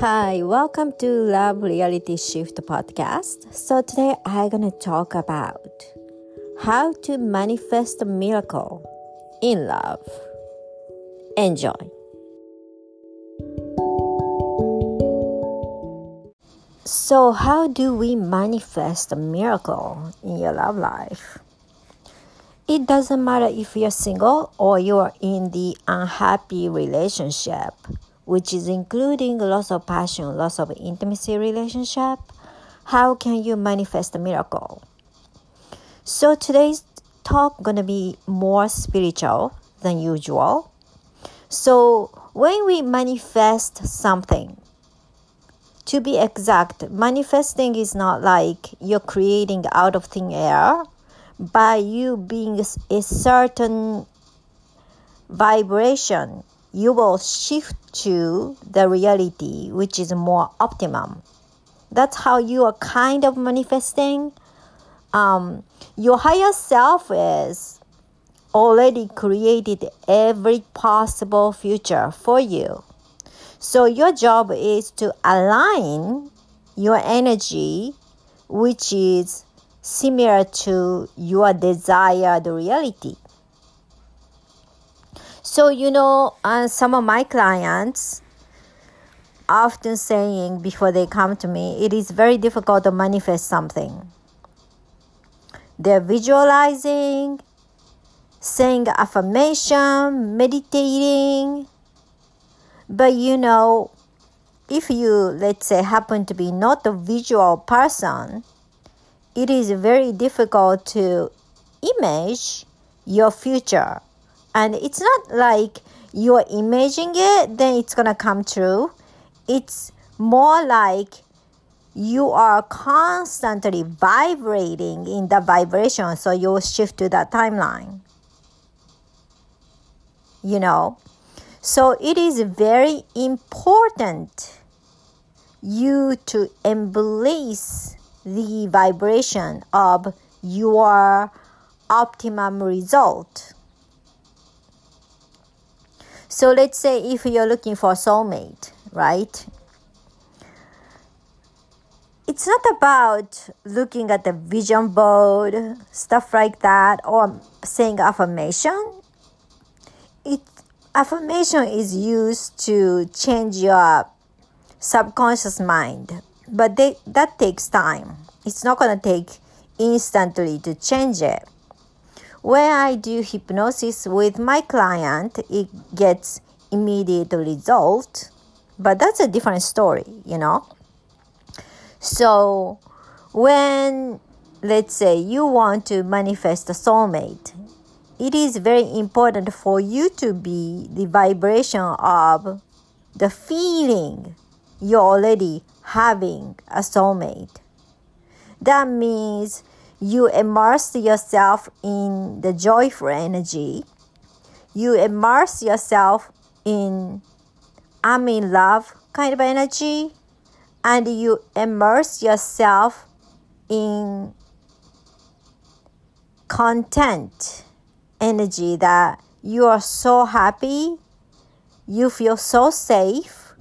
Hi, welcome to Love Reality Shift podcast. So today I'm going to talk about how to manifest a miracle in love. Enjoy. So, how do we manifest a miracle in your love life? It doesn't matter if you're single or you're in the unhappy relationship which is including loss of passion, loss of intimacy relationship, how can you manifest a miracle? So today's talk gonna be more spiritual than usual. So when we manifest something, to be exact, manifesting is not like you're creating out of thin air by you being a certain vibration you will shift to the reality which is more optimum. That's how you are kind of manifesting. Um, your higher self is already created every possible future for you. So your job is to align your energy, which is similar to your desired reality. So, you know, uh, some of my clients often saying before they come to me, it is very difficult to manifest something. They're visualizing, saying affirmation, meditating. But you know, if you, let's say, happen to be not a visual person, it is very difficult to image your future and it's not like you're imagining it then it's gonna come true. It's more like you are constantly vibrating in the vibration so you shift to that timeline. You know? So it is very important you to embrace the vibration of your optimum result so let's say if you're looking for a soulmate, right? It's not about looking at the vision board, stuff like that, or saying affirmation. It affirmation is used to change your subconscious mind, but they, that takes time. It's not gonna take instantly to change it when I do hypnosis with my client, it gets immediate result, but that's a different story, you know. So when let's say you want to manifest a soulmate, it is very important for you to be the vibration of the feeling you're already having a soulmate. That means you immerse yourself in the joyful energy. You immerse yourself in I'm in love kind of energy. And you immerse yourself in content energy that you are so happy, you feel so safe,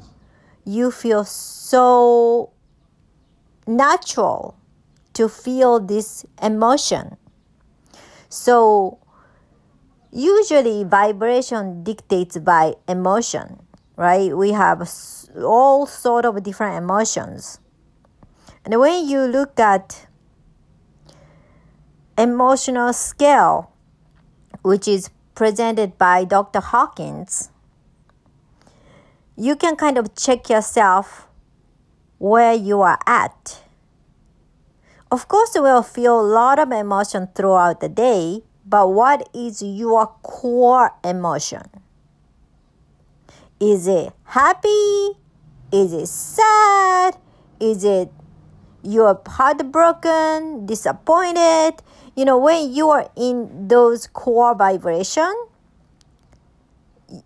you feel so natural to feel this emotion. So, usually vibration dictates by emotion, right? We have all sort of different emotions. And when you look at emotional scale, which is presented by Dr. Hawkins, you can kind of check yourself where you are at of course, will feel a lot of emotion throughout the day, but what is your core emotion? Is it happy? Is it sad? Is it you're heartbroken, disappointed? You know, when you are in those core vibration,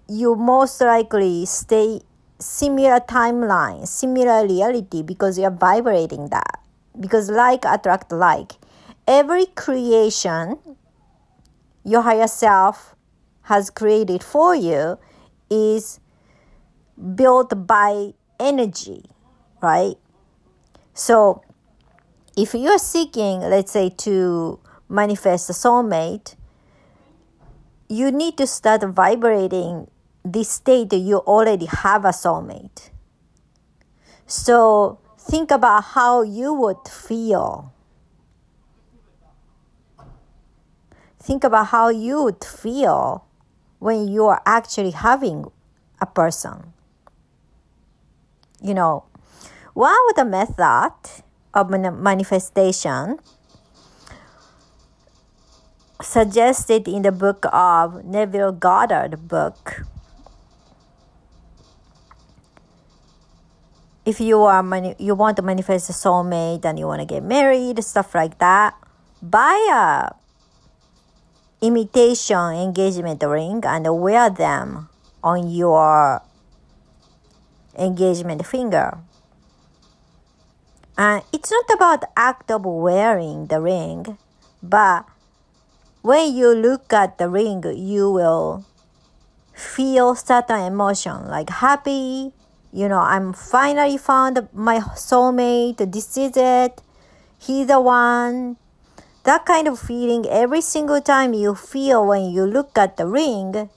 you most likely stay similar timeline, similar reality because you're vibrating that because like attract like. Every creation your higher self has created for you is built by energy, right? So if you're seeking, let's say, to manifest a soulmate, you need to start vibrating this state that you already have a soulmate. So think about how you would feel. Think about how you would feel when you are actually having a person. You know, one of the method of manifestation suggested in the book of Neville Goddard book. If you are mani- you want to manifest a soulmate and you want to get married, stuff like that, buy a imitation engagement ring and wear them on your engagement finger. And it's not about act of wearing the ring, but when you look at the ring, you will feel certain emotion like happy, you know, I'm finally found my soulmate, this is it, he's the one. That kind of feeling every single time you feel when you look at the ring,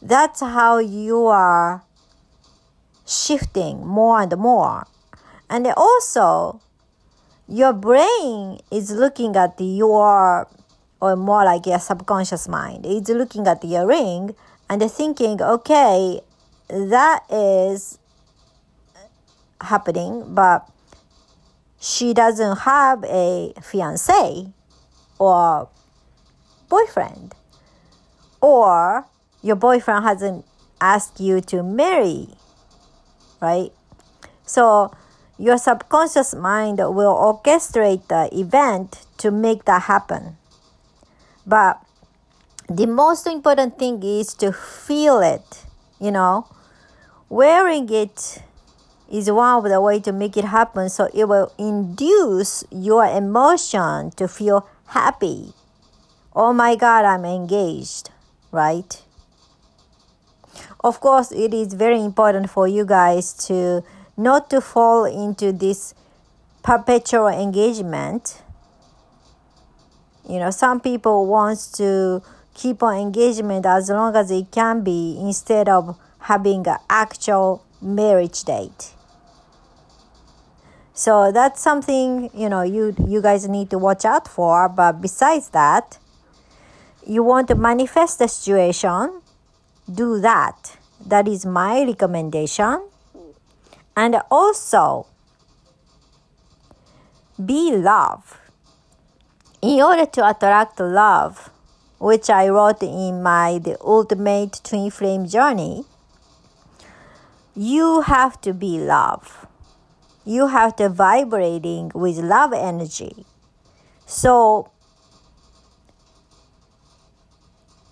that's how you are shifting more and more. And also, your brain is looking at your or more like your subconscious mind is looking at your ring and thinking, okay, that is happening, but she doesn't have a fiance or boyfriend, or your boyfriend hasn't asked you to marry, right? So your subconscious mind will orchestrate the event to make that happen. But the most important thing is to feel it, you know. Wearing it is one of the way to make it happen so it will induce your emotion to feel happy. Oh my god, I'm engaged, right? Of course, it is very important for you guys to not to fall into this perpetual engagement you know, some people wants to keep on engagement as long as it can be instead of having an actual marriage date. So that's something, you know, you you guys need to watch out for, but besides that, you want to manifest the situation, do that. That is my recommendation. And also be love in order to attract love, which I wrote in my The Ultimate Twin Flame Journey, you have to be love. You have to vibrating with love energy. So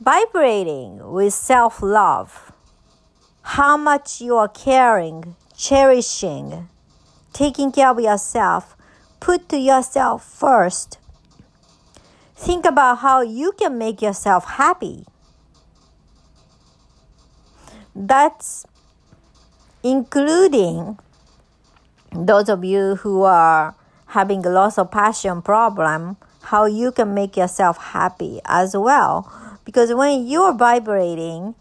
vibrating with self-love, how much you are caring, cherishing, taking care of yourself, put to yourself first Think about how you can make yourself happy. That's including those of you who are having a loss of passion problem, how you can make yourself happy as well. Because when you're vibrating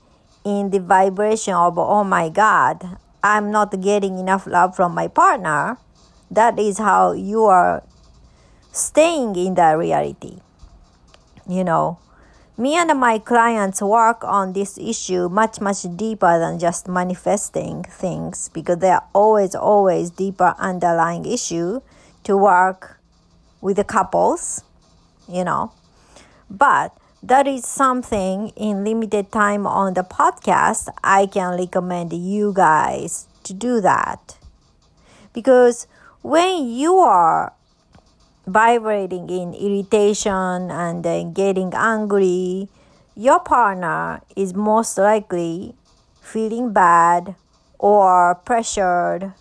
in the vibration of, oh my God, I'm not getting enough love from my partner, that is how you are staying in that reality you know me and my clients work on this issue much much deeper than just manifesting things because there are always always deeper underlying issue to work with the couples you know. But that is something in limited time on the podcast i can recommend you guys to do that. Because when you are vibrating in irritation and uh, getting angry, your partner is most likely feeling bad or pressured,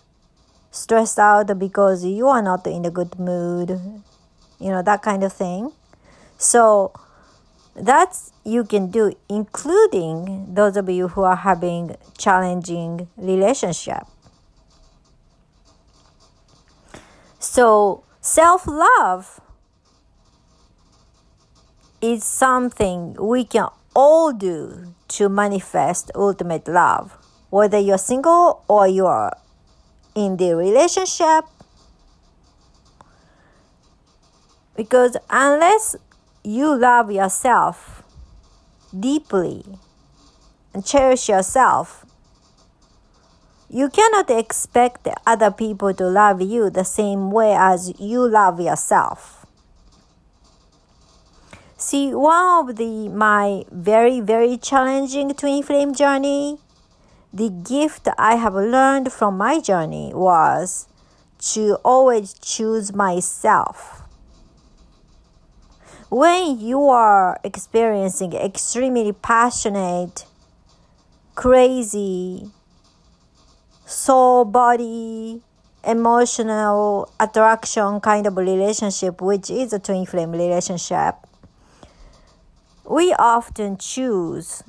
stressed out because you are not in a good mood, you know, that kind of thing. So that's you can do including those of you who are having challenging relationship so self love is something we can all do to manifest ultimate love, whether you're single or you're in the relationship. Because unless you love yourself deeply and cherish yourself, you cannot expect other people to love you the same way as you love yourself. See, one of the my very very challenging twin flame journey, the gift I have learned from my journey was to always choose myself. When you are experiencing extremely passionate, crazy, soul body emotional attraction kind of relationship, which is a twin flame relationship, we often choose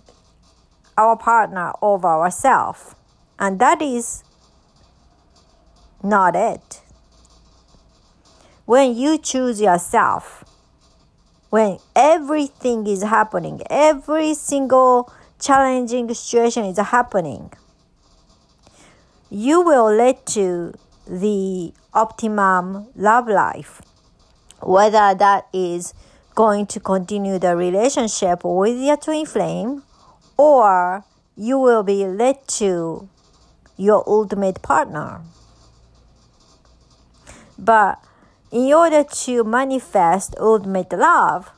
our partner over ourselves, and that is not it. When you choose yourself, when everything is happening, every single challenging situation is happening, you will lead to the optimum love life. Whether that is going to continue the relationship with your twin flame or you will be led to your ultimate partner. But in order to manifest ultimate love,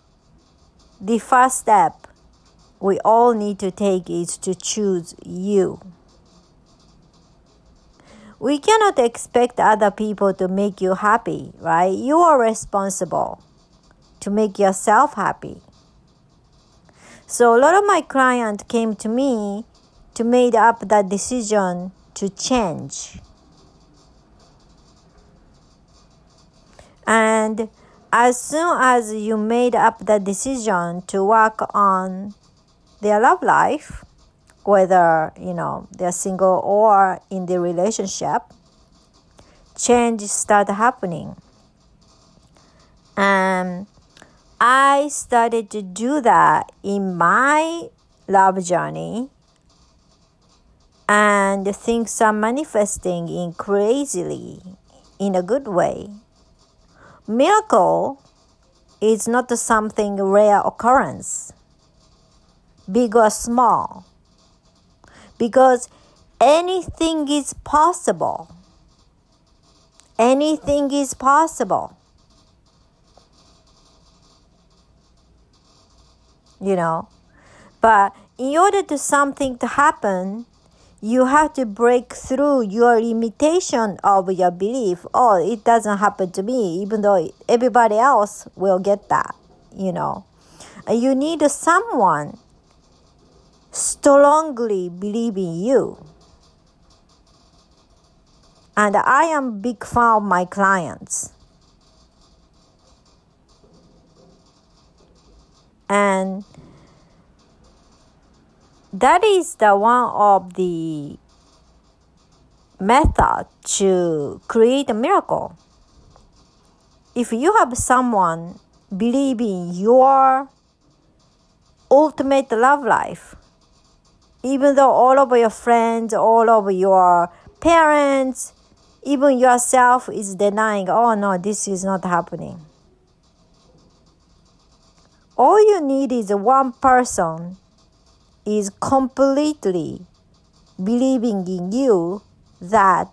the first step we all need to take is to choose you. We cannot expect other people to make you happy, right? You are responsible to make yourself happy. So a lot of my clients came to me to make up that decision to change. And as soon as you made up the decision to work on their love life, whether you know they're single or in the relationship change start happening. And i started to do that in my love journey. And things are manifesting in crazily in a good way. Miracle is not something rare occurrence big or small because anything is possible. Anything is possible. You know, but in order to something to happen, you have to break through your limitation of your belief. Oh, it doesn't happen to me, even though everybody else will get that, you know. You need someone strongly believe in you. And I am big fan of my clients. And that is the one of the method to create a miracle. If you have someone believe in your ultimate love life, even though all of your friends, all of your parents, even yourself is denying, oh no, this is not happening. All you need is one person is completely believing in you that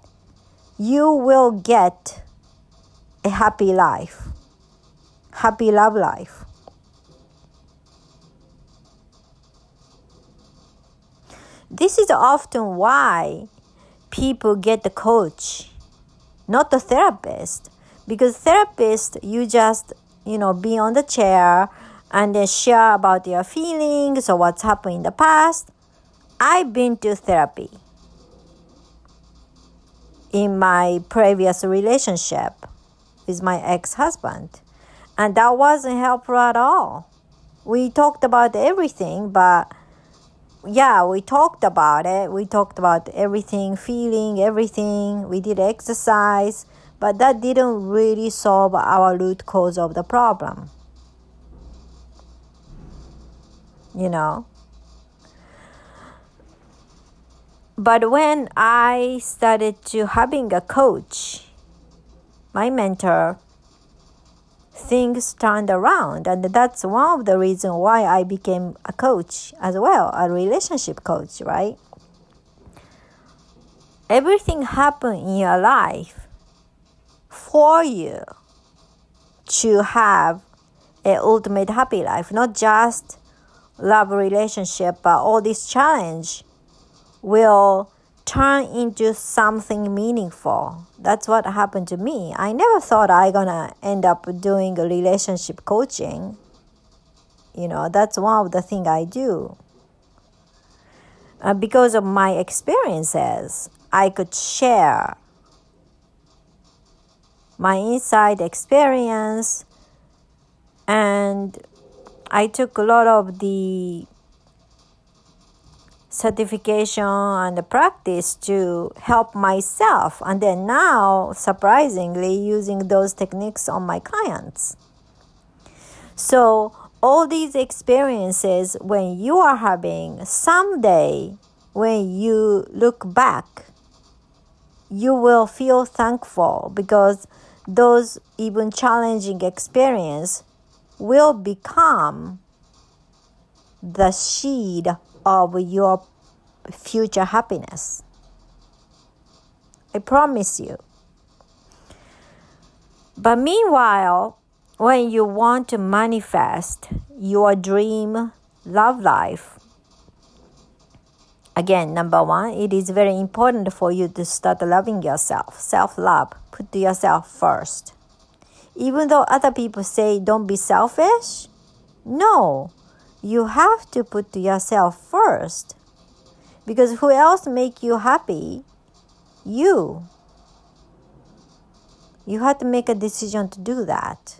you will get a happy life, happy love life. This is often why people get the coach, not the therapist. Because therapist, you just, you know, be on the chair and then share about your feelings or what's happened in the past. I've been to therapy in my previous relationship with my ex-husband and that wasn't helpful at all we talked about everything but yeah, we talked about it. We talked about everything, feeling everything. We did exercise, but that didn't really solve our root cause of the problem. You know? But when I started to having a coach, my mentor, things turned around and that's one of the reasons why I became a coach as well, a relationship coach, right? Everything happen in your life for you to have a ultimate happy life, not just love relationship, but all this challenge will turn into something meaningful. That's what happened to me. I never thought I gonna end up doing a relationship coaching. You know, that's one of the thing I do. Uh, because of my experiences, I could share my inside experience and I took a lot of the certification and the practice to help myself and then now surprisingly using those techniques on my clients. So all these experiences when you are having someday when you look back you will feel thankful because those even challenging experience will become the seed of your future happiness. I promise you. But meanwhile, when you want to manifest your dream love life, again, number one, it is very important for you to start loving yourself, self love, put yourself first. Even though other people say don't be selfish, no, you have to put yourself first. Because who else make you happy? You. You have to make a decision to do that.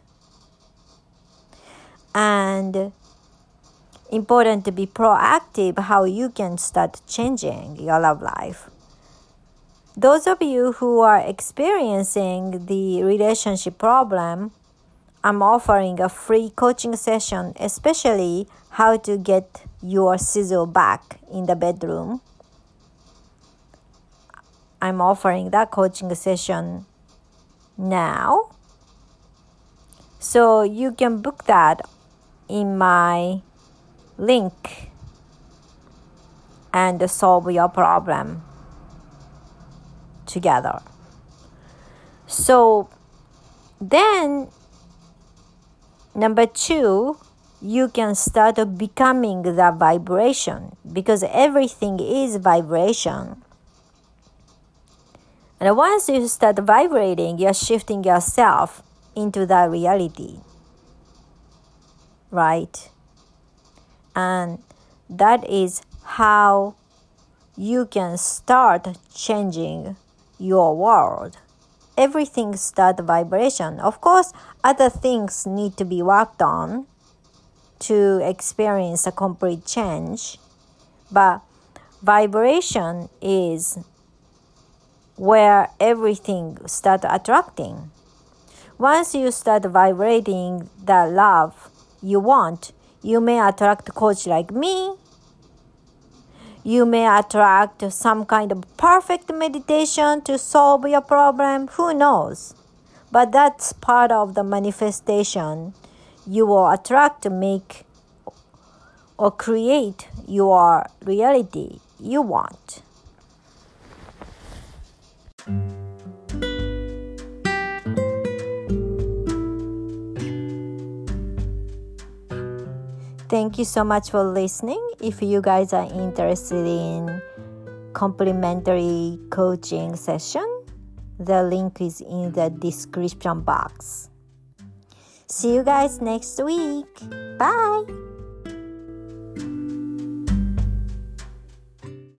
And important to be proactive how you can start changing your love life. Those of you who are experiencing the relationship problem i'm offering a free coaching session especially how to get your sizzle back in the bedroom. I'm offering that coaching session now. So you can book that in my link and solve your problem together. So then, number two, you can start becoming the vibration because everything is vibration. And once you start vibrating, you're shifting yourself into that reality. Right? And that is how you can start changing your world. Everything start vibration. Of course, other things need to be worked on to experience a complete change, but vibration is where everything start attracting. Once you start vibrating the love you want, you may attract coach like me. You may attract some kind of perfect meditation to solve your problem. Who knows? But that's part of the manifestation you will attract, make, or create your reality you want. Thank you so much for listening. If you guys are interested in complimentary coaching session, the link is in the description box. See you guys next week. Bye.